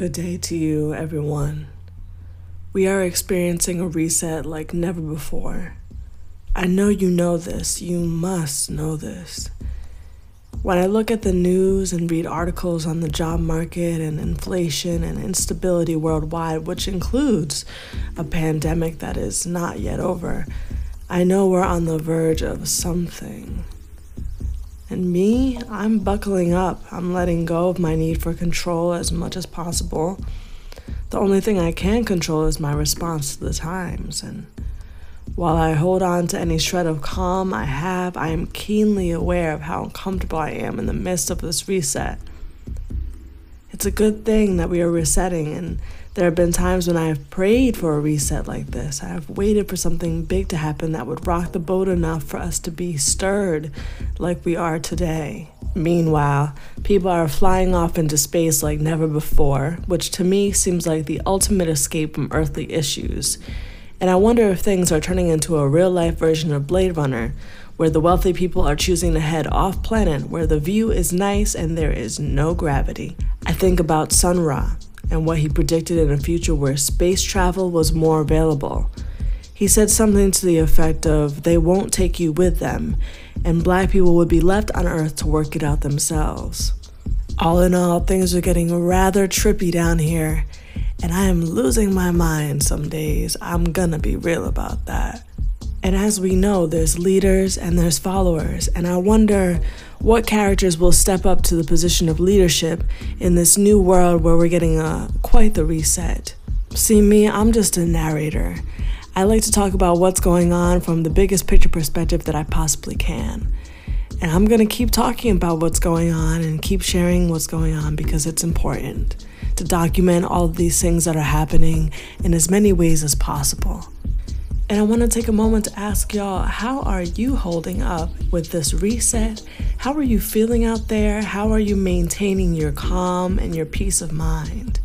Good day to you, everyone. We are experiencing a reset like never before. I know you know this, you must know this. When I look at the news and read articles on the job market and inflation and instability worldwide, which includes a pandemic that is not yet over, I know we're on the verge of something. And me, I'm buckling up. I'm letting go of my need for control as much as possible. The only thing I can control is my response to the times. And while I hold on to any shred of calm I have, I am keenly aware of how uncomfortable I am in the midst of this reset. It's a good thing that we are resetting, and there have been times when I have prayed for a reset like this. I have waited for something big to happen that would rock the boat enough for us to be stirred like we are today. Meanwhile, people are flying off into space like never before, which to me seems like the ultimate escape from earthly issues. And I wonder if things are turning into a real life version of Blade Runner, where the wealthy people are choosing to head off planet where the view is nice and there is no gravity. I think about Sun Ra and what he predicted in a future where space travel was more available. He said something to the effect of, they won't take you with them, and black people would be left on Earth to work it out themselves. All in all, things are getting rather trippy down here, and I am losing my mind some days. I'm gonna be real about that. And as we know, there's leaders and there's followers, and I wonder what characters will step up to the position of leadership in this new world where we're getting a quite the reset. See me, I'm just a narrator. I like to talk about what's going on from the biggest picture perspective that I possibly can. And I'm going to keep talking about what's going on and keep sharing what's going on because it's important to document all these things that are happening in as many ways as possible. And I want to take a moment to ask y'all how are you holding up with this reset? How are you feeling out there? How are you maintaining your calm and your peace of mind?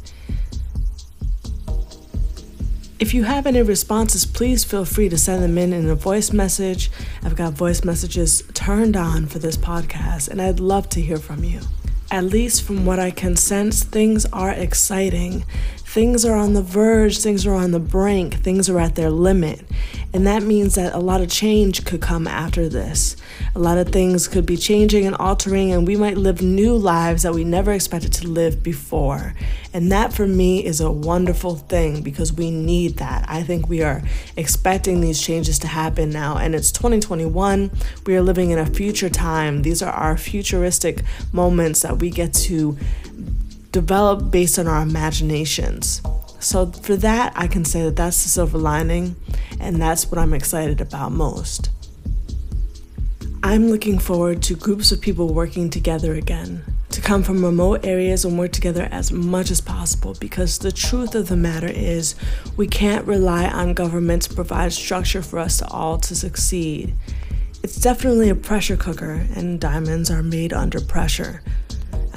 If you have any responses, please feel free to send them in in a voice message. I've got voice messages turned on for this podcast, and I'd love to hear from you. At least from what I can sense, things are exciting. Things are on the verge, things are on the brink, things are at their limit. And that means that a lot of change could come after this. A lot of things could be changing and altering, and we might live new lives that we never expected to live before. And that for me is a wonderful thing because we need that. I think we are expecting these changes to happen now, and it's 2021. We are living in a future time. These are our futuristic moments that we get to develop based on our imaginations. So, for that, I can say that that's the silver lining, and that's what I'm excited about most. I'm looking forward to groups of people working together again, to come from remote areas and work together as much as possible because the truth of the matter is we can't rely on government to provide structure for us all to succeed. It's definitely a pressure cooker, and diamonds are made under pressure.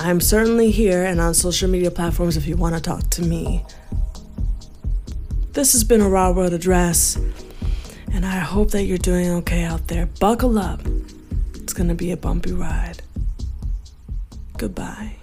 I'm certainly here and on social media platforms if you want to talk to me. This has been a Raw World Address, and I hope that you're doing okay out there. Buckle up, it's going to be a bumpy ride. Goodbye.